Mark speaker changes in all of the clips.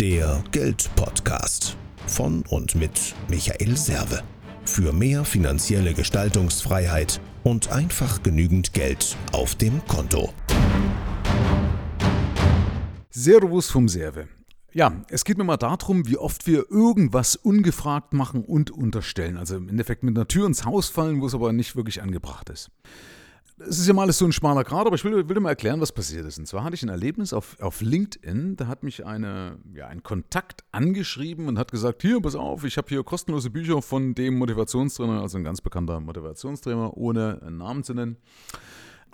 Speaker 1: Der Geldpodcast von und mit Michael Serve. Für mehr finanzielle Gestaltungsfreiheit und einfach genügend Geld auf dem Konto.
Speaker 2: Servus vom Serve. Ja, es geht mir mal darum, wie oft wir irgendwas ungefragt machen und unterstellen. Also im Endeffekt mit einer Tür ins Haus fallen, wo es aber nicht wirklich angebracht ist es ist ja mal alles so ein schmaler Grad, aber ich will, will dir mal erklären, was passiert ist. Und zwar hatte ich ein Erlebnis auf, auf LinkedIn, da hat mich eine, ja, ein Kontakt angeschrieben und hat gesagt, hier, pass auf, ich habe hier kostenlose Bücher von dem Motivationstrainer, also ein ganz bekannter Motivationstrainer, ohne einen Namen zu nennen.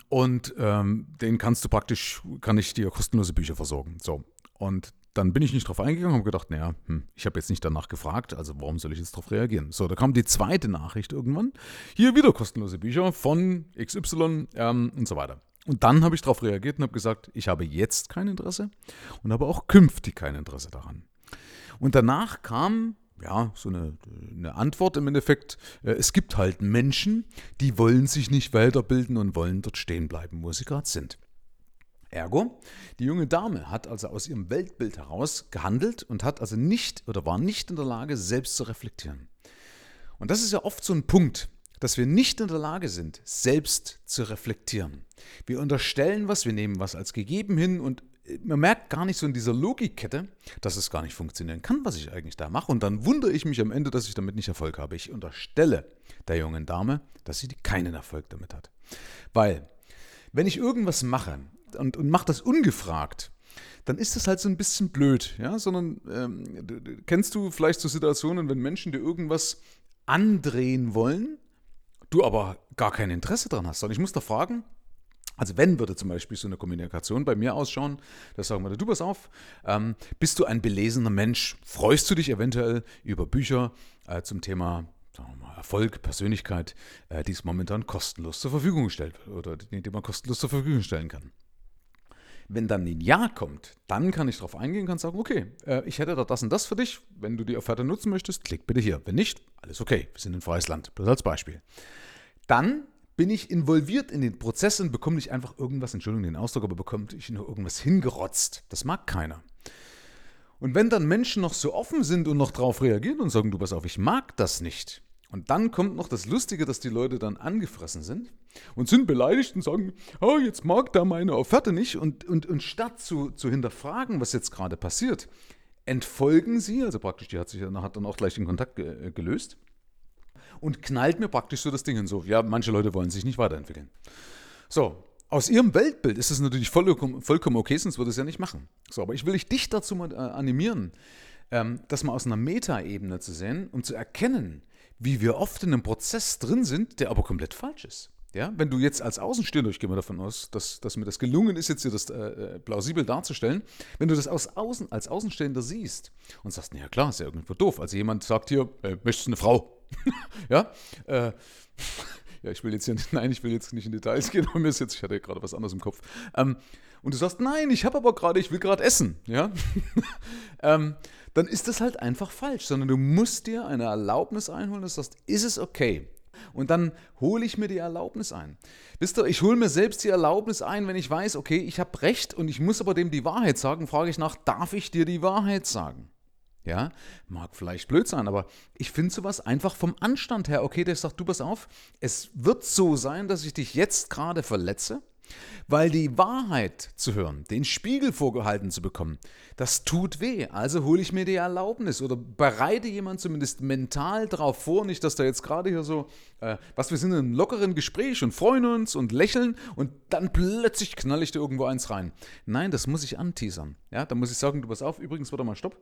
Speaker 2: Und ähm, den kannst du praktisch, kann ich dir kostenlose Bücher versorgen. So. Und dann bin ich nicht drauf eingegangen habe gedacht, naja, hm, ich habe jetzt nicht danach gefragt, also warum soll ich jetzt darauf reagieren? So, da kam die zweite Nachricht irgendwann. Hier wieder kostenlose Bücher von XY ähm, und so weiter. Und dann habe ich darauf reagiert und habe gesagt, ich habe jetzt kein Interesse und habe auch künftig kein Interesse daran. Und danach kam ja, so eine, eine, Antwort im Endeffekt. Äh, es gibt halt Menschen, die wollen sich nicht weiterbilden und wollen dort stehen bleiben, wo sie gerade sind. Ergo, die junge Dame hat also aus ihrem Weltbild heraus gehandelt und hat also nicht oder war nicht in der Lage, selbst zu reflektieren. Und das ist ja oft so ein Punkt, dass wir nicht in der Lage sind, selbst zu reflektieren. Wir unterstellen was, wir nehmen was als gegeben hin und äh, man merkt gar nicht so in dieser Logikkette, dass es gar nicht funktionieren kann, was ich eigentlich da mache. Und dann wundere ich mich am Ende, dass ich damit nicht Erfolg habe. Ich unterstelle der jungen Dame, dass sie keinen Erfolg damit hat. Weil, wenn ich irgendwas mache, und, und macht das ungefragt, dann ist das halt so ein bisschen blöd, ja, sondern ähm, kennst du vielleicht so Situationen, wenn Menschen dir irgendwas andrehen wollen, du aber gar kein Interesse daran hast. Und ich muss da fragen, also wenn würde zum Beispiel so eine Kommunikation bei mir ausschauen, da sagen wir, du pass auf, ähm, bist du ein belesener Mensch, freust du dich eventuell über Bücher äh, zum Thema mal, Erfolg, Persönlichkeit, äh, die es momentan kostenlos zur Verfügung stellt oder die, die man kostenlos zur Verfügung stellen kann. Wenn dann ein Ja kommt, dann kann ich darauf eingehen und kann sagen, okay, äh, ich hätte da das und das für dich. Wenn du die Offerte nutzen möchtest, klick bitte hier. Wenn nicht, alles okay. Wir sind ein freies Land. Bloß als Beispiel. Dann bin ich involviert in den Prozess und bekomme nicht einfach irgendwas, Entschuldigung den Ausdruck, aber bekomme ich nur irgendwas hingerotzt. Das mag keiner. Und wenn dann Menschen noch so offen sind und noch darauf reagieren und sagen, du pass auf, ich mag das nicht, und dann kommt noch das Lustige, dass die Leute dann angefressen sind und sind beleidigt und sagen, oh, jetzt mag da meine Offerte nicht. Und, und, und statt zu, zu hinterfragen, was jetzt gerade passiert, entfolgen sie, also praktisch, die hat sich hat dann auch gleich den Kontakt ge äh, gelöst und knallt mir praktisch so das Ding hin. So, ja, manche Leute wollen sich nicht weiterentwickeln. So, aus ihrem Weltbild ist es natürlich vollkommen, vollkommen okay, sonst würde es ja nicht machen. So, aber ich will dich dazu mal äh, animieren, ähm, das mal aus einer Metaebene zu sehen, um zu erkennen, wie wir oft in einem Prozess drin sind, der aber komplett falsch ist. Ja, wenn du jetzt als Außenstehender, ich gehe mal davon aus, dass, dass mir das gelungen ist, jetzt hier das äh, äh, plausibel darzustellen, wenn du das aus außen, als Außenstehender siehst und sagst, naja klar, ist ja irgendwo doof. Also jemand sagt hier, äh, möchtest du eine Frau? ja, äh, ja, ich will jetzt hier, nein, ich will jetzt nicht in Details gehen, aber mir ist jetzt, ich hatte gerade was anderes im Kopf. Ähm, und du sagst, nein, ich habe aber gerade, ich will gerade essen, ja, ähm, dann ist das halt einfach falsch, sondern du musst dir eine Erlaubnis einholen, dass du sagst, ist es okay? Und dann hole ich mir die Erlaubnis ein. Wisst ihr, ich hole mir selbst die Erlaubnis ein, wenn ich weiß, okay, ich habe recht und ich muss aber dem die Wahrheit sagen, frage ich nach, darf ich dir die Wahrheit sagen? Ja, mag vielleicht blöd sein, aber ich finde sowas einfach vom Anstand her, okay, der sagt, du pass auf, es wird so sein, dass ich dich jetzt gerade verletze weil die Wahrheit zu hören, den Spiegel vorgehalten zu bekommen, das tut weh. Also hole ich mir die Erlaubnis oder bereite jemand zumindest mental darauf vor, nicht, dass da jetzt gerade hier so, äh, was wir sind in einem lockeren Gespräch und freuen uns und lächeln und dann plötzlich knall ich dir irgendwo eins rein. Nein, das muss ich anteasern. Ja, da muss ich sagen, du pass auf, übrigens, warte mal, stopp.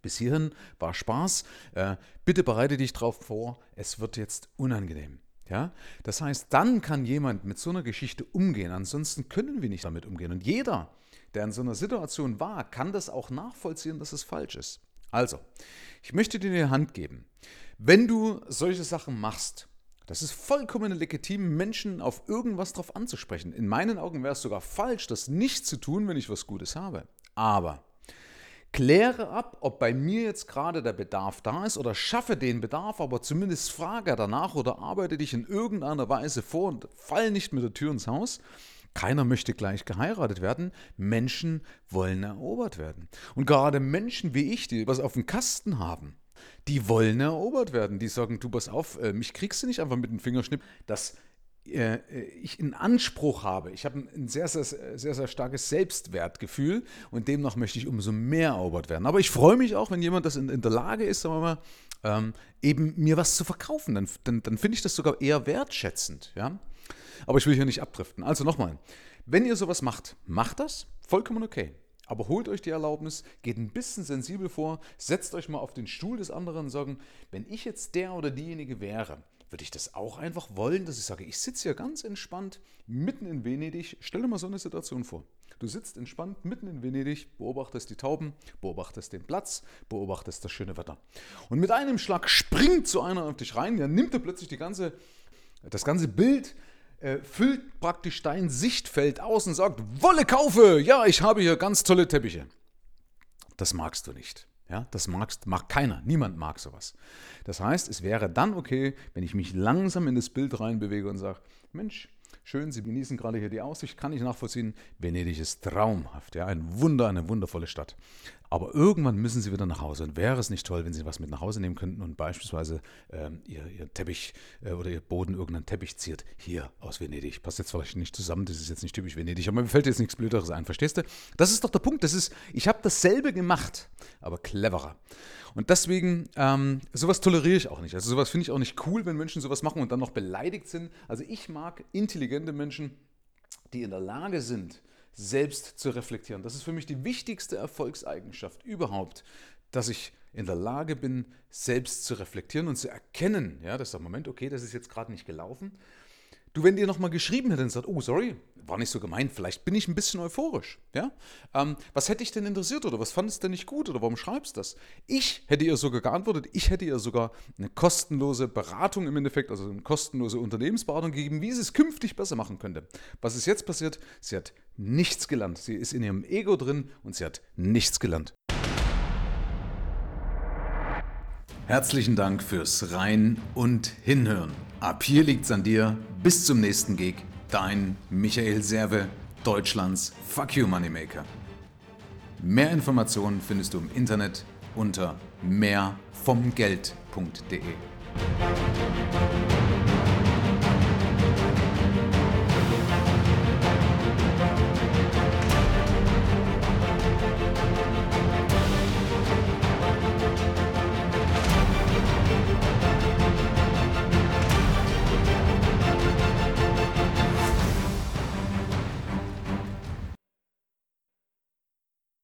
Speaker 2: Bis hierhin war Spaß. Äh, bitte bereite dich darauf vor, es wird jetzt unangenehm. Ja? Das heißt, dann kann jemand mit so einer Geschichte umgehen. Ansonsten können wir nicht damit umgehen. Und jeder, der in so einer Situation war, kann das auch nachvollziehen, dass es falsch ist. Also, ich möchte dir die Hand geben. Wenn du solche Sachen machst, das ist vollkommen legitim, Menschen auf irgendwas drauf anzusprechen. In meinen Augen wäre es sogar falsch, das nicht zu tun, wenn ich was Gutes habe. Aber Kläre ab, ob bei mir jetzt gerade der Bedarf da ist oder schaffe den Bedarf, aber zumindest frage danach oder arbeite dich in irgendeiner Weise vor und fall nicht mit der Tür ins Haus. Keiner möchte gleich geheiratet werden. Menschen wollen erobert werden. Und gerade Menschen wie ich, die was auf dem Kasten haben, die wollen erobert werden. Die sagen, du pass auf, äh, mich kriegst du nicht einfach mit dem Fingerschnipp. Das ich einen Anspruch habe. Ich habe ein sehr, sehr, sehr, sehr starkes Selbstwertgefühl und demnach möchte ich umso mehr erobert werden. Aber ich freue mich auch, wenn jemand das in, in der Lage ist, sagen wir mal, ähm, eben mir was zu verkaufen. Dann, dann, dann finde ich das sogar eher wertschätzend. Ja? Aber ich will hier nicht abdriften. Also nochmal, wenn ihr sowas macht, macht das, vollkommen okay. Aber holt euch die Erlaubnis, geht ein bisschen sensibel vor, setzt euch mal auf den Stuhl des anderen und sagen, wenn ich jetzt der oder diejenige wäre, würde ich das auch einfach wollen, dass ich sage, ich sitze hier ganz entspannt mitten in Venedig. Stell dir mal so eine Situation vor. Du sitzt entspannt mitten in Venedig, beobachtest die Tauben, beobachtest den Platz, beobachtest das schöne Wetter. Und mit einem Schlag springt so einer auf dich rein, ja, nimmt er plötzlich die ganze, das ganze Bild, äh, füllt praktisch dein Sichtfeld aus und sagt, Wolle kaufe, ja, ich habe hier ganz tolle Teppiche. Das magst du nicht. Ja, das magst, mag keiner, niemand mag sowas. Das heißt, es wäre dann okay, wenn ich mich langsam in das Bild reinbewege und sage, Mensch, schön, Sie genießen gerade hier die Aussicht, kann ich nachvollziehen. Venedig ist traumhaft, ja, ein Wunder, eine wundervolle Stadt. Aber irgendwann müssen Sie wieder nach Hause. Und wäre es nicht toll, wenn Sie was mit nach Hause nehmen könnten und beispielsweise ähm, ihr, ihr, Teppich äh, oder Ihr Boden irgendeinen Teppich ziert, hier aus Venedig. Passt jetzt vielleicht nicht zusammen, das ist jetzt nicht typisch Venedig, aber mir fällt jetzt nichts Blöderes ein, verstehst du? Das ist doch der Punkt. Das ist, ich habe dasselbe gemacht, aber cleverer. Und deswegen, ähm, sowas toleriere ich auch nicht. Also sowas finde ich auch nicht cool, wenn Menschen sowas machen und dann noch beleidigt sind. Also ich mag intelligente Menschen, die in der Lage sind, selbst zu reflektieren. Das ist für mich die wichtigste Erfolgseigenschaft überhaupt, dass ich in der Lage bin, selbst zu reflektieren und zu erkennen, ja, dass der Moment, okay, das ist jetzt gerade nicht gelaufen, Du, wenn dir nochmal geschrieben hätte und sagt, oh, sorry, war nicht so gemeint, vielleicht bin ich ein bisschen euphorisch. Ja? Ähm, was hätte dich denn interessiert oder was fandest du denn nicht gut oder warum schreibst du das? Ich hätte ihr sogar geantwortet, ich hätte ihr sogar eine kostenlose Beratung im Endeffekt, also eine kostenlose Unternehmensberatung gegeben, wie sie es künftig besser machen könnte. Was ist jetzt passiert? Sie hat nichts gelernt. Sie ist in ihrem Ego drin und sie hat nichts gelernt. Herzlichen Dank fürs Rein und Hinhören. Ab hier liegt's an dir. Bis zum nächsten Gig. Dein Michael Serve, Deutschlands Fuck You Moneymaker. Mehr Informationen findest du im Internet unter mehrvomgeld.de.